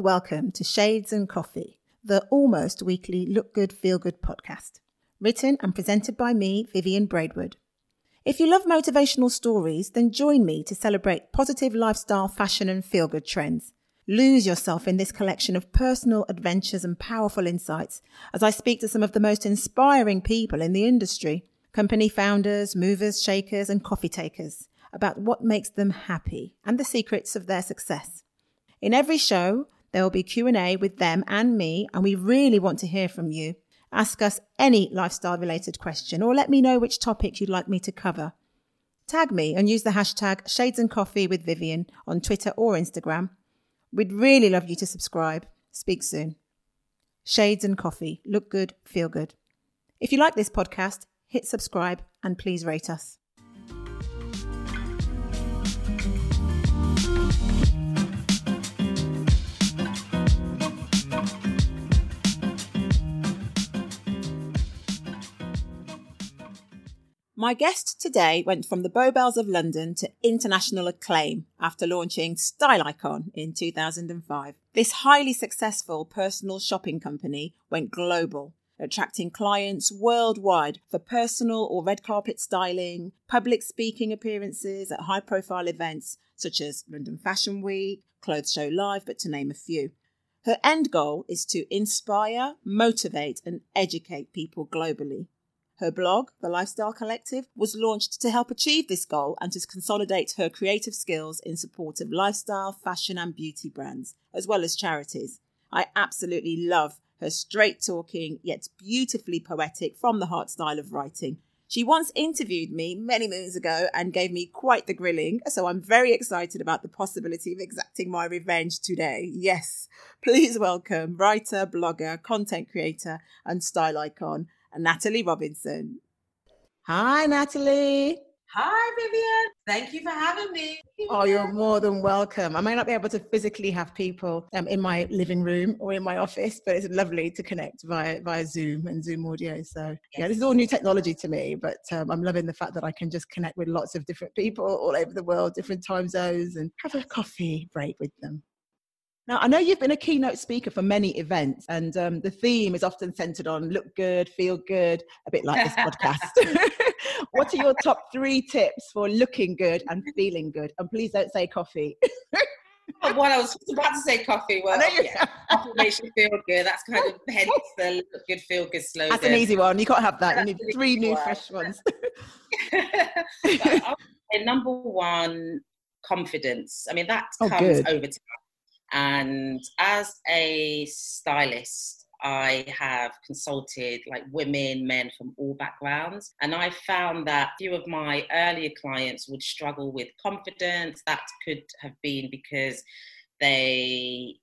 And welcome to Shades and Coffee, the almost weekly Look Good, Feel Good podcast. Written and presented by me, Vivian Braidwood. If you love motivational stories, then join me to celebrate positive lifestyle, fashion, and feel good trends. Lose yourself in this collection of personal adventures and powerful insights as I speak to some of the most inspiring people in the industry company founders, movers, shakers, and coffee takers about what makes them happy and the secrets of their success. In every show, there will be Q&A with them and me, and we really want to hear from you. Ask us any lifestyle related question or let me know which topic you'd like me to cover. Tag me and use the hashtag Shades and Coffee with Vivian on Twitter or Instagram. We'd really love you to subscribe. Speak soon. Shades and Coffee. Look good, feel good. If you like this podcast, hit subscribe and please rate us. My guest today went from the Bow Bells of London to international acclaim after launching Style Icon in 2005. This highly successful personal shopping company went global, attracting clients worldwide for personal or red carpet styling, public speaking appearances at high profile events such as London Fashion Week, Clothes Show Live, but to name a few. Her end goal is to inspire, motivate, and educate people globally. Her blog, The Lifestyle Collective, was launched to help achieve this goal and to consolidate her creative skills in support of lifestyle, fashion, and beauty brands, as well as charities. I absolutely love her straight talking, yet beautifully poetic, from the heart style of writing. She once interviewed me many moons ago and gave me quite the grilling, so I'm very excited about the possibility of exacting my revenge today. Yes, please welcome writer, blogger, content creator, and style icon, Natalie Robinson. Hi, Natalie. Hi, Vivian. Thank you for having me. Oh, you're more than welcome. I may not be able to physically have people um, in my living room or in my office, but it's lovely to connect via via Zoom and Zoom audio. So, yeah, this is all new technology to me, but um, I'm loving the fact that I can just connect with lots of different people all over the world, different time zones, and have a coffee break with them. Now, I know you've been a keynote speaker for many events, and um, the theme is often centered on look good, feel good, a bit like this podcast. what are your top three tips for looking good and feeling good? And please don't say coffee. well, I was about to say coffee. Well, yeah, coffee makes you feel good. That's kind of hence the look good, feel good slogan. That's an easy one. You can't have that. That's you need three new one. fresh ones. number one, confidence. I mean, that oh, comes over time and as a stylist, I have consulted like women, men from all backgrounds. And I found that few of my earlier clients would struggle with confidence. That could have been because they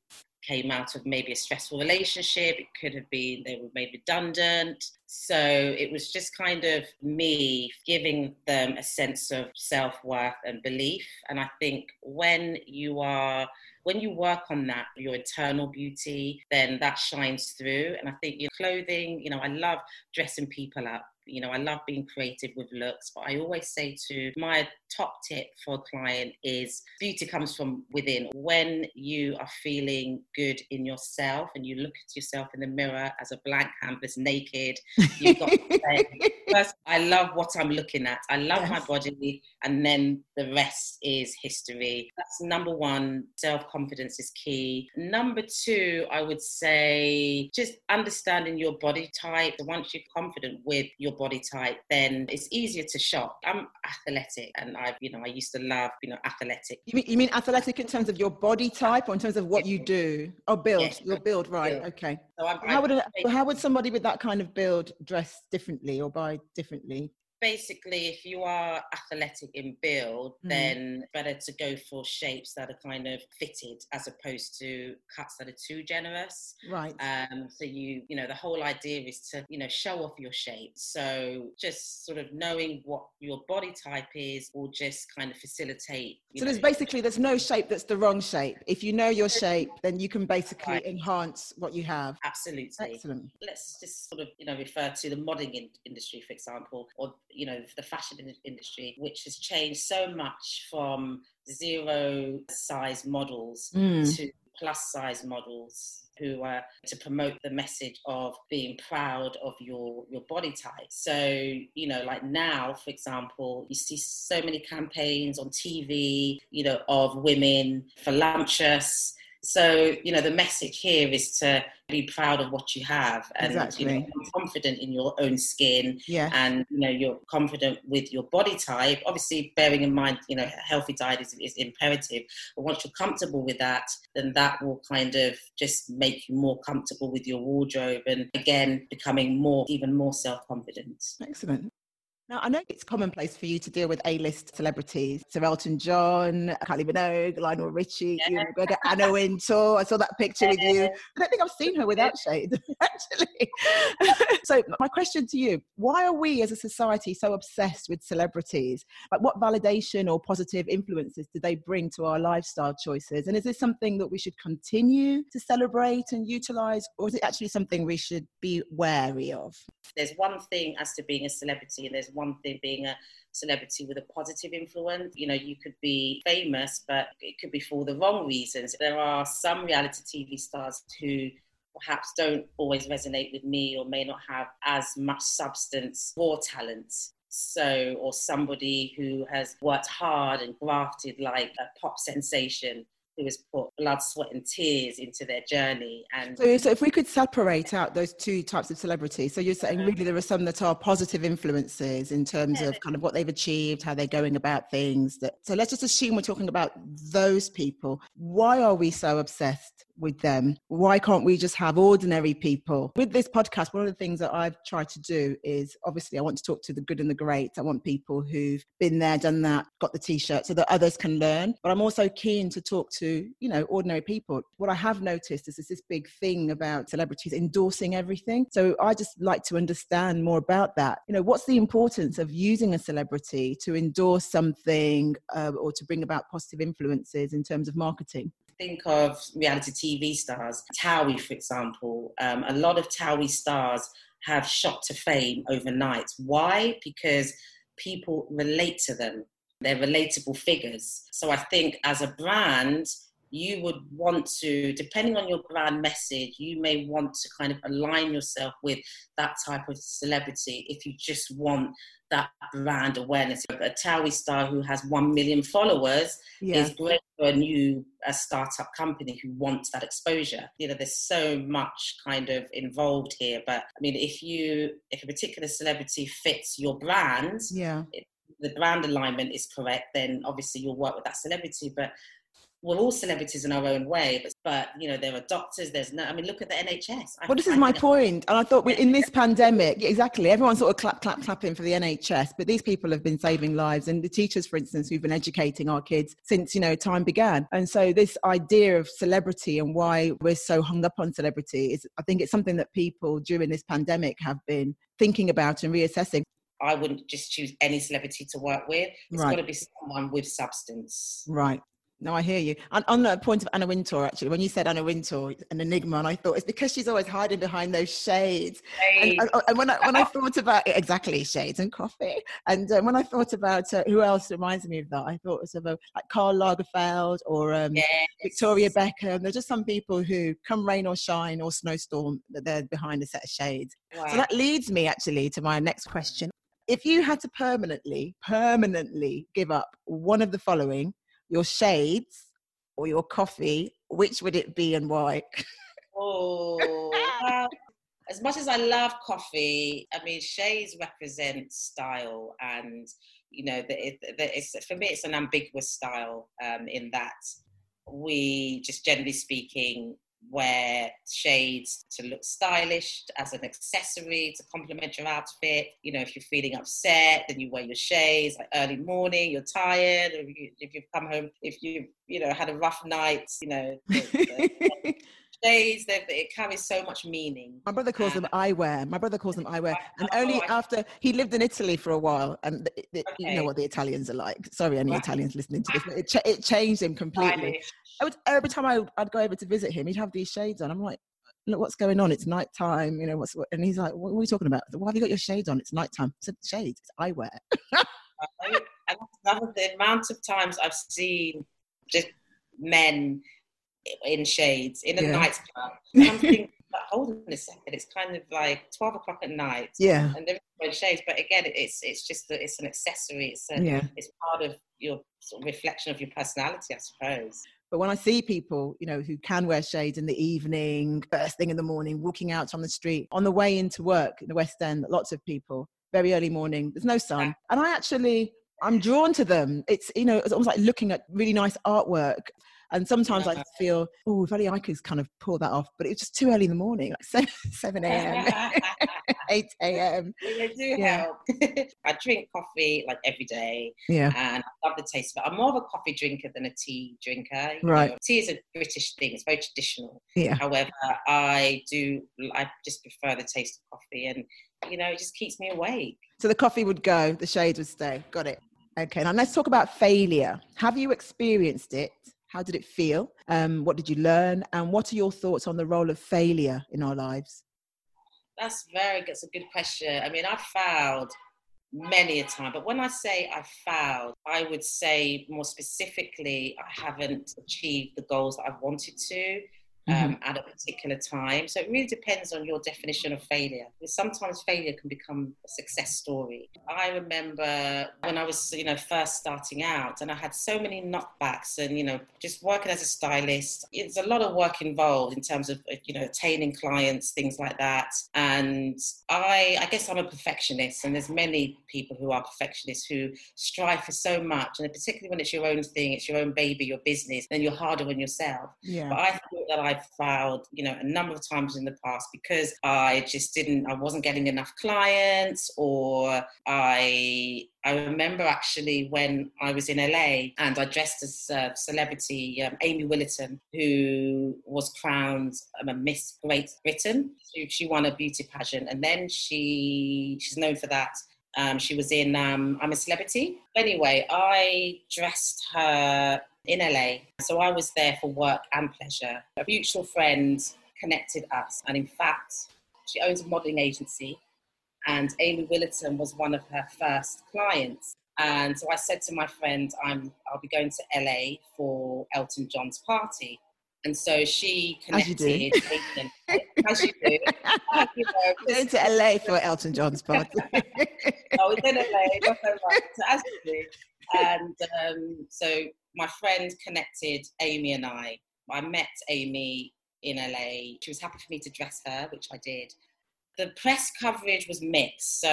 came out of maybe a stressful relationship. It could have been they were made redundant. So it was just kind of me giving them a sense of self worth and belief. And I think when you are when you work on that, your internal beauty, then that shines through. And I think your clothing, you know, I love dressing people up. You know, I love being creative with looks, but I always say to my top tip for a client is beauty comes from within. When you are feeling good in yourself and you look at yourself in the mirror as a blank canvas, naked, you've got first, I love what I'm looking at. I love yes. my body, and then the rest is history. That's number one. Self confidence is key. Number two, I would say just understanding your body type. Once you're confident with your body type, then it's easier to shop. I'm athletic and I've, you know, I used to love, you know, athletic. You mean, you mean athletic in terms of your body type or in terms of what you do? Oh, build, yes. your build, right? Build. Okay. So I'm, how would a, how would somebody with that kind of build dress differently or buy differently? Basically if you are athletic in build mm. then better to go for shapes that are kind of fitted as opposed to cuts that are too generous. Right. Um so you you know the whole idea is to you know show off your shape. So just sort of knowing what your body type is will just kind of facilitate so know, there's basically there's no shape that's the wrong shape. If you know your shape then you can basically right. enhance what you have. Absolutely. Excellent. Let's just sort of you know refer to the modeling in- industry for example or you know the fashion industry, which has changed so much from zero size models mm. to plus size models who are to promote the message of being proud of your your body type so you know like now for example you see so many campaigns on tv you know of women voluptuous so, you know, the message here is to be proud of what you have and exactly. you know, confident in your own skin yeah. and you know you're confident with your body type obviously bearing in mind you know healthy diet is, is imperative but once you're comfortable with that then that will kind of just make you more comfortable with your wardrobe and again becoming more even more self-confident excellent now, I know it's commonplace for you to deal with A-list celebrities. Sir Elton John, Kylie Minogue, Lionel Richie, yeah. Anna Wintour. I saw that picture with you. I don't think I've seen her without shade, actually. so my question to you, why are we as a society so obsessed with celebrities? Like what validation or positive influences do they bring to our lifestyle choices? And is this something that we should continue to celebrate and utilize? Or is it actually something we should be wary of? There's one thing as to being a celebrity and there's one thing being a celebrity with a positive influence. You know, you could be famous, but it could be for the wrong reasons. There are some reality TV stars who perhaps don't always resonate with me or may not have as much substance or talent so or somebody who has worked hard and grafted like a pop sensation who has put blood, sweat, and tears into their journey. And so, so if we could separate out those two types of celebrity, so you're saying uh-huh. really there are some that are positive influences in terms of kind of what they've achieved, how they're going about things. That so let's just assume we're talking about those people. Why are we so obsessed with them? Why can't we just have ordinary people? With this podcast, one of the things that I've tried to do is obviously I want to talk to the good and the great. I want people who've been there, done that, got the t shirt so that others can learn. But I'm also keen to talk to, you know, ordinary people. What I have noticed is this big thing about celebrities endorsing everything. So I just like to understand more about that. You know, what's the importance of using a celebrity to endorse something uh, or to bring about positive influences in terms of marketing? Think of reality TV stars, Towie, for example, um, a lot of Towie stars have shot to fame overnight. Why? Because people relate to them. They're relatable figures. So I think as a brand, you would want to, depending on your brand message, you may want to kind of align yourself with that type of celebrity if you just want that brand awareness. A Towie star who has 1 million followers yeah. is great for a new a startup company who wants that exposure. You know, there's so much kind of involved here. But I mean, if you, if a particular celebrity fits your brand, yeah. the brand alignment is correct, then obviously you'll work with that celebrity. But we're all celebrities in our own way, but, but you know, there are doctors, there's no, I mean, look at the NHS. Well, this is my point. And I thought we, in this pandemic, exactly, everyone's sort of clap, clap, clapping for the NHS, but these people have been saving lives. And the teachers, for instance, who've been educating our kids since, you know, time began. And so this idea of celebrity and why we're so hung up on celebrity is, I think it's something that people during this pandemic have been thinking about and reassessing. I wouldn't just choose any celebrity to work with. It's right. got to be someone with substance. Right. No, I hear you. And on the point of Anna Wintour, actually, when you said Anna Wintour, an enigma, and I thought it's because she's always hiding behind those shades. shades. And, and, when I when I thought about it, exactly shades and coffee, and um, when I thought about uh, who else reminds me of that, I thought it was of a, like Karl Lagerfeld or um, yes. Victoria Beckham. There's just some people who, come rain or shine or snowstorm, that they're behind a set of shades. Wow. So that leads me actually to my next question. If you had to permanently, permanently give up one of the following your shades or your coffee, which would it be and why? oh, as much as I love coffee, I mean, shades represent style, and you know, the, it, it's for me, it's an ambiguous style um, in that we just generally speaking wear shades to look stylish as an accessory to complement your outfit. You know, if you're feeling upset, then you wear your shades. Like early morning, you're tired, or if, you, have come home, if you've you know had a rough night, you know. The, the, that it carries so much meaning. My brother calls them eyewear. My brother calls them eyewear, and only after he lived in Italy for a while, and okay. you know what the Italians are like. Sorry, any right. Italians listening to this, it, ch- it changed him completely. Would, every time I, would go over to visit him, he'd have these shades on. I'm like, look, what's going on? It's night time. You know what's what? And he's like, what, what are you talking about? Said, Why have you got your shades on? It's night time. I said, shades. It's eyewear. and the amount of times I've seen just men in shades in a yeah. nightclub. I'm thinking, hold on a second, it's kind of like 12 o'clock at night. Yeah. And they're in shades. But again, it's it's just a, it's an accessory. It's a, yeah. it's part of your sort of reflection of your personality, I suppose. But when I see people, you know, who can wear shades in the evening, first thing in the morning, walking out on the street, on the way into work in the West End, lots of people, very early morning, there's no sun. And I actually, I'm drawn to them. It's, you know, it's almost like looking at really nice artwork. And sometimes I feel, oh, if only I could kind of pull that off. But it's just too early in the morning, like 7 a.m., 8 a.m. They do yeah. help. I drink coffee like every day. Yeah. And I love the taste of it. I'm more of a coffee drinker than a tea drinker. Right. Know, tea is a British thing, it's very traditional. Yeah. However, I do, I just prefer the taste of coffee and, you know, it just keeps me awake. So the coffee would go, the shades would stay. Got it. Okay, now let's talk about failure. Have you experienced it? How did it feel? Um, what did you learn? And what are your thoughts on the role of failure in our lives? That's very. It's a good question. I mean, I've failed many a time, but when I say I've failed, I would say more specifically, I haven't achieved the goals that I've wanted to mm-hmm. um, at a particular time. So it really depends on your definition of failure. Because sometimes failure can become a success story. I remember when I was, you know, first starting out, and I had so many knockbacks, and you know, just working as a stylist, it's a lot of work involved in terms of, you know, attaining clients, things like that. And I, I guess I'm a perfectionist, and there's many people who are perfectionists who strive for so much, and particularly when it's your own thing, it's your own baby, your business, then you're harder on yourself. Yeah. But I thought that I I've failed, you know, a number of times in the past because I just didn't, I wasn't getting enough clients, or I, I remember actually when I was in LA and I dressed as a celebrity, um, Amy Willerton, who was crowned um, Miss Great Britain. She, she won a beauty pageant, and then she, she's known for that. Um, she was in um, I'm a Celebrity. Anyway, I dressed her in LA. So I was there for work and pleasure. A mutual friend connected us, and in fact, she owns a modeling agency, and Amy Willerton was one of her first clients. And so I said to my friend, I'm, I'll be going to LA for Elton John's party. And so she connected. As you do. As you do. you know, going to LA for Elton John's party. oh, it's in LA, not so much. So as you do. And um, so my friend connected Amy and I. I met Amy in LA. She was happy for me to dress her, which I did. The press coverage was mixed, so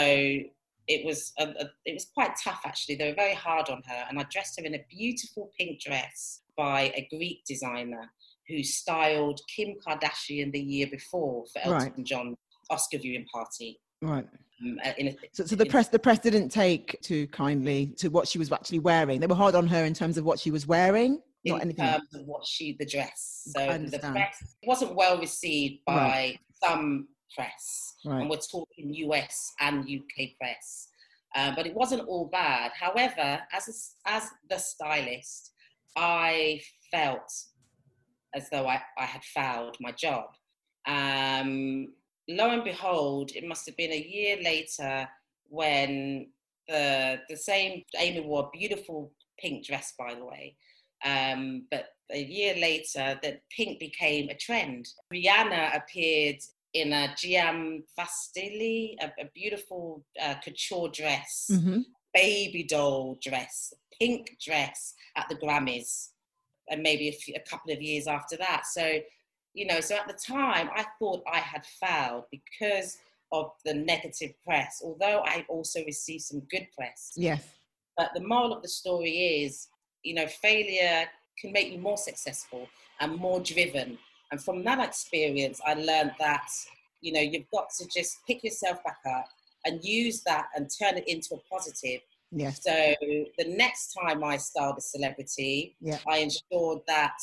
it was a, a, it was quite tough actually. They were very hard on her, and I dressed her in a beautiful pink dress by a Greek designer who styled Kim Kardashian the year before for Elton right. John Oscar viewing party. Right. Um, uh, a, so, so the press, the press didn't take too kindly to what she was actually wearing. They were hard on her in terms of what she was wearing, in not anything. terms of what she, the dress. So the press wasn't well received by right. some press, right. and we're talking US and UK press. Uh, but it wasn't all bad. However, as a, as the stylist, I felt as though I, I had failed my job. Um, lo and behold, it must have been a year later when the the same Amy wore a beautiful pink dress, by the way. Um, but a year later, that pink became a trend. Rihanna appeared in a Giambattista Valli, a, a beautiful uh, couture dress, mm-hmm. baby doll dress, pink dress at the Grammys, and maybe a, few, a couple of years after that. So you know, so at the time I thought I had failed because of the negative press, although I also received some good press. Yes. But the moral of the story is, you know, failure can make you more successful and more driven. And from that experience, I learned that, you know, you've got to just pick yourself back up and use that and turn it into a positive. Yes. So the next time I styled a celebrity, yeah. I ensured that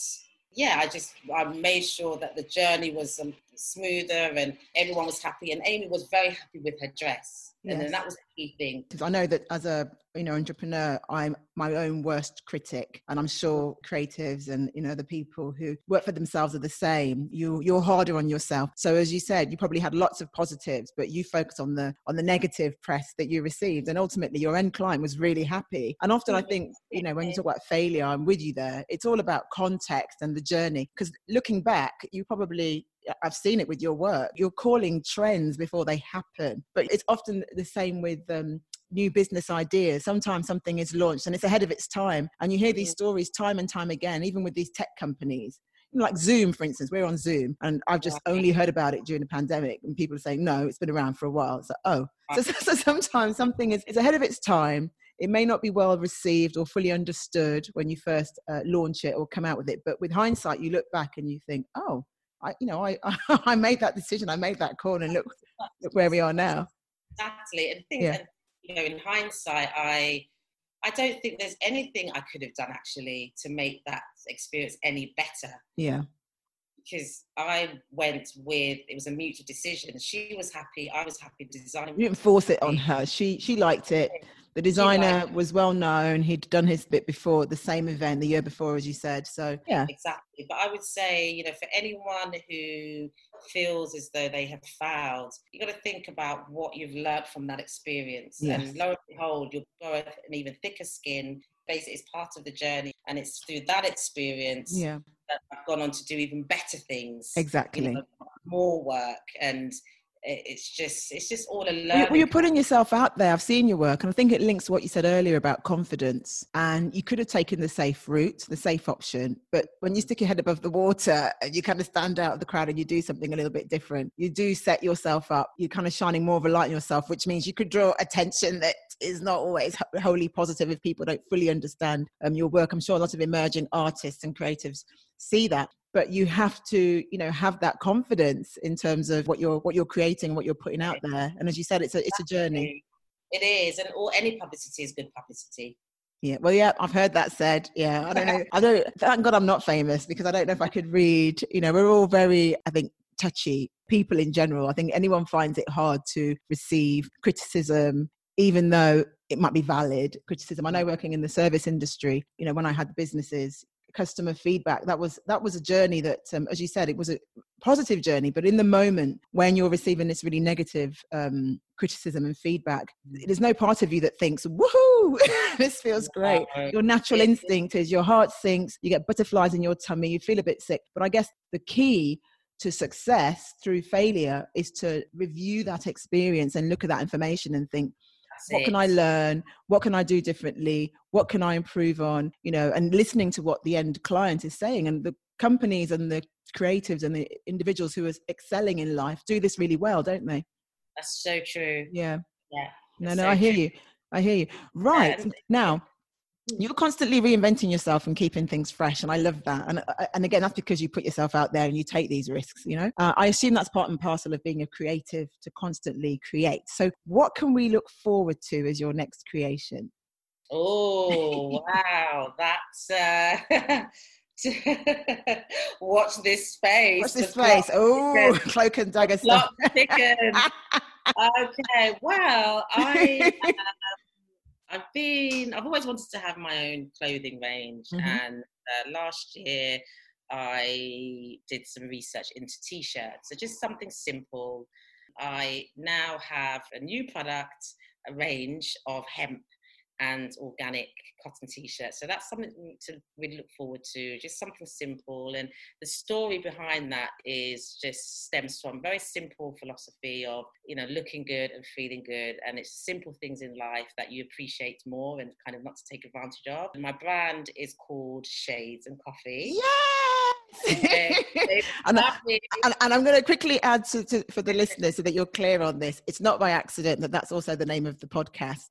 yeah, I just I made sure that the journey was um, smoother and everyone was happy and amy was very happy with her dress yes. and then that was a key thing. Because i know that as a you know entrepreneur i'm my own worst critic and i'm sure creatives and you know the people who work for themselves are the same. You you're harder on yourself. So as you said you probably had lots of positives but you focus on the on the negative press that you received and ultimately your end client was really happy. And often i think you know when you talk about failure i'm with you there. It's all about context and the journey. Because looking back you probably I've seen it with your work. You're calling trends before they happen. But it's often the same with um, new business ideas. Sometimes something is launched and it's ahead of its time. And you hear these mm. stories time and time again, even with these tech companies. Like Zoom, for instance, we're on Zoom, and I've just only heard about it during the pandemic. And people are saying, no, it's been around for a while. It's like, oh. So, so, so sometimes something is, is ahead of its time. It may not be well received or fully understood when you first uh, launch it or come out with it. But with hindsight, you look back and you think, oh, I, you know, I, I made that decision, I made that call, and look, look where we are now. Exactly, and think, yeah. and, you know, in hindsight, I, I don't think there's anything I could have done actually to make that experience any better. Yeah. Because I went with it was a mutual decision. She was happy, I was happy. Designing. You didn't force it on her. She she liked it. The designer was well known. He'd done his bit before the same event the year before, as you said. So, yeah. Exactly. But I would say, you know, for anyone who feels as though they have failed, you've got to think about what you've learned from that experience. Yes. And lo and behold, you'll grow an even thicker skin. Basically, it's part of the journey. And it's through that experience yeah. that I've gone on to do even better things. Exactly. You know, more work and it's just it's just all a well, you're putting yourself out there. I've seen your work and i think it links to what you said earlier about confidence and you could have taken the safe route the safe option but when you stick your head above the water and you kind of stand out of the crowd and you do something a little bit different you do set yourself up. You're kind of shining more of a light on yourself which means you could draw attention that is not always wholly positive if people don't fully understand um, your work. I'm sure a lot of emerging artists and creatives see that but you have to you know have that confidence in terms of what you're what you're creating what you're putting out there and as you said it's a it's a journey it is and all any publicity is good publicity yeah, well, yeah, I've heard that said. Yeah, I don't know. I don't. Thank God I'm not famous because I don't know if I could read. You know, we're all very, I think, touchy people in general. I think anyone finds it hard to receive criticism, even though it might be valid criticism. I know working in the service industry, you know, when I had businesses, customer feedback. That was that was a journey that um, as you said it was a positive journey but in the moment when you're receiving this really negative um, criticism and feedback there's no part of you that thinks woohoo this feels great. Your natural instinct is your heart sinks you get butterflies in your tummy you feel a bit sick but i guess the key to success through failure is to review that experience and look at that information and think what can I learn? What can I do differently? What can I improve on? You know, and listening to what the end client is saying. And the companies and the creatives and the individuals who are excelling in life do this really well, don't they? That's so true. Yeah. Yeah. No, no, so I hear true. you. I hear you. Right. Yeah. Now, you're constantly reinventing yourself and keeping things fresh and i love that. And uh, and again that's because you put yourself out there and you take these risks you know? Uh, i assume that's part and parcel of being a creative to constantly create. So what can we look forward to as your next creation? Oh wow. That's uh watch this space. Watch this space. Oh cloak and dagger stuff. okay. Well i I've been, I've always wanted to have my own clothing range, mm-hmm. and uh, last year I did some research into t-shirts. So just something simple. I now have a new product, a range of hemp and organic cotton t-shirts. So that's something to really look forward to, just something simple. And the story behind that is just stems from very simple philosophy of, you know, looking good and feeling good. And it's simple things in life that you appreciate more and kind of not to take advantage of. And my brand is called Shades and Coffee. Yeah. and, and, and, I'm going to quickly add to, to, for the listeners so that you're clear on this. It's not by accident that that's also the name of the podcast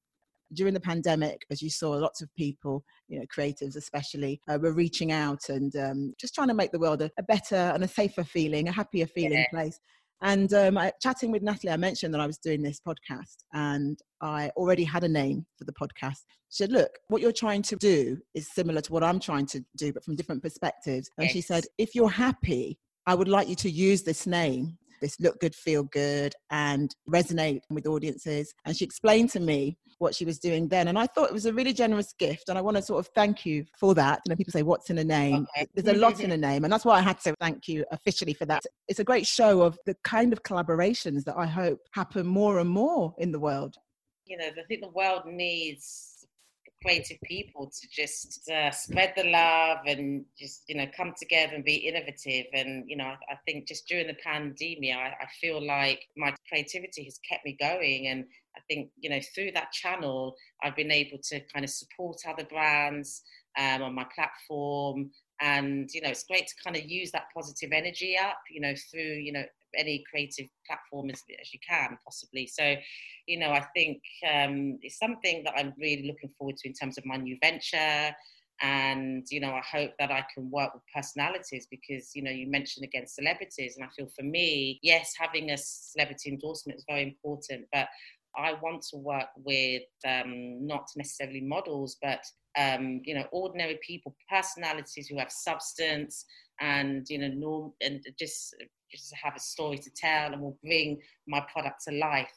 during the pandemic, as you saw, lots of people, you know, creatives especially, uh, were reaching out and um, just trying to make the world a, a, better and a safer feeling, a happier feeling yeah. place. And um, I, chatting with Natalie, I mentioned that I was doing this podcast and I already had a name for the podcast. She said, Look, what you're trying to do is similar to what I'm trying to do, but from different perspectives. And yes. she said, If you're happy, I would like you to use this name this look good, feel good, and resonate with audiences. And she explained to me what she was doing then. And I thought it was a really generous gift. And I want to sort of thank you for that. You know, people say, What's in a name? Okay. There's a lot in a name. And that's why I had to thank you officially for that. It's a great show of the kind of collaborations that I hope happen more and more in the world. You know, I think the world needs creative people to just uh, spread the love and just you know come together and be innovative. And you know I, I think just during the pandemic I, I, feel like my creativity has kept me going. And I think you know through that channel I've been able to kind of support other brands um, on my platform. And you know it's great to kind of use that positive energy up you know through you know any creative platform as, as you can possibly. So, you know, I think um, it's something that I'm really looking forward to in terms of my new venture. And, you know, I hope that I can work with personalities because, you know, you mentioned again celebrities. And I feel for me, yes, having a celebrity endorsement is very important, but I want to work with um, not necessarily models, but um, you know, ordinary people, personalities who have substance, and you know, norm and just have a story to tell and will bring my product to life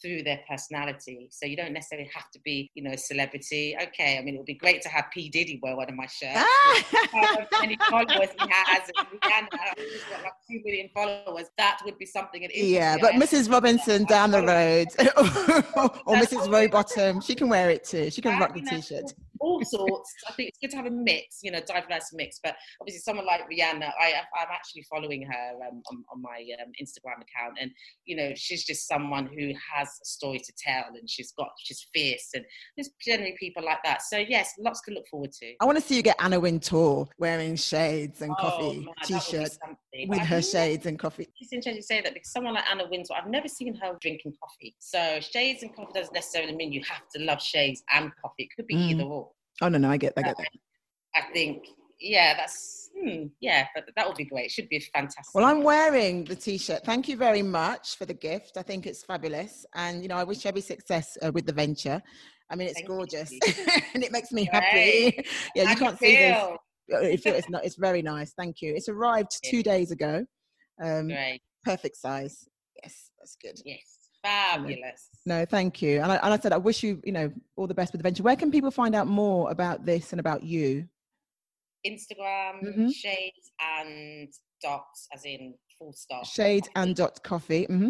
through their personality. So you don't necessarily have to be, you know, a celebrity. Okay, I mean, it would be great to have P. Diddy wear one of my shirts. Ah! many followers he has, and Rihanna, got like two million followers, that would be something. Yeah, but Mrs. Robinson down the road, or Mrs. Rowbottom, she can wear it too. She can rock the t-shirt all sorts. I think it's good to have a mix, you know, diverse mix. But obviously, someone like Rihanna, I, I'm actually following her um, on, on, my um, Instagram account, and you know, she's just someone who has a story to tell, and she's got, she's fierce, and there's generally people like that. So yes, lots to look forward to. I want to see you get Anna Wintour wearing shades and oh, coffee man, t-shirt with her shades and coffee. It's interesting you say that because someone like Anna Wintour, I've never seen her drinking coffee. So shades and coffee doesn't necessarily mean you have to love shades and coffee. It could be mm. either or. Oh no, no, I get, I get that. I think, yeah, that's hmm, yeah, but that would be great. It should be fantastic. Well, I'm wearing the t-shirt. Thank you very much for the gift. I think it's fabulous, and you know, I wish every success uh, with the venture. I mean, it's Thank gorgeous, and it makes me great. happy. yeah, you can't see this. It it's not. It's very nice. Thank you. It's arrived two days ago. Um, great. Perfect size. Yes, that's good. Yes. Fabulous. No, thank you. And I, and I said, I wish you, you know, all the best with the venture. Where can people find out more about this and about you? Instagram, mm-hmm. shades and dots, as in full stop. Shades and dot coffee. Mm-hmm.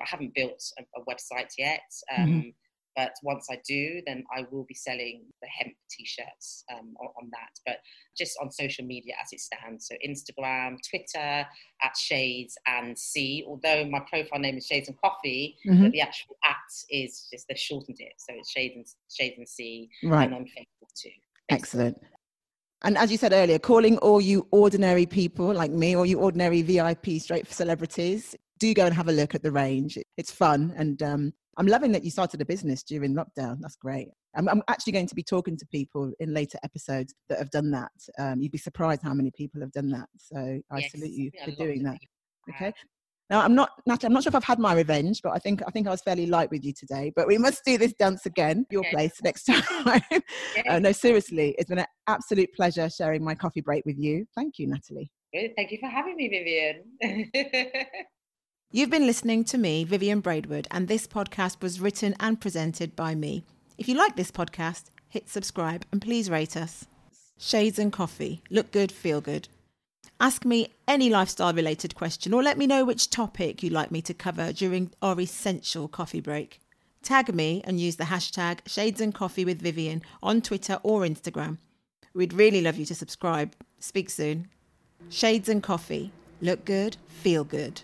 I haven't built a, a website yet. Um, mm-hmm. But once I do, then I will be selling the hemp t-shirts um, on, on, that. But just on social media as it stands, so Instagram, Twitter at Shades and C. Although my profile name is Shades and Coffee, mm-hmm. the actual at is just they shortened it, so it's Shades and Shades and C. Right. And on Facebook too. Excellent. And as you said earlier, calling all you ordinary people like me, or you ordinary VIP straight for celebrities, do go and have a look at the range. It's fun and um, I'm loving that you started a business during lockdown. That's great. I'm, I'm, actually going to be talking to people in later episodes that have done that. Um, you'd be surprised how many people have done that. So I yes, salute you for doing that. Okay. Now I'm not, Natalie, I'm not sure if I've had my revenge, but I think I think I was fairly light with you today. But we must do this dance again, your place next time. uh, no, seriously, it's been an absolute pleasure sharing my coffee break with you. Thank you, Natalie. Good. Thank you for having me, Vivian. You've been listening to me, Vivian Braidwood, and this podcast was written and presented by me. If you like this podcast, hit subscribe and please rate us. Shades and Coffee. Look good, feel good. Ask me any lifestyle related question or let me know which topic you'd like me to cover during our essential coffee break. Tag me and use the hashtag Shades and Coffee with Vivian on Twitter or Instagram. We'd really love you to subscribe. Speak soon. Shades and Coffee. Look good, feel good.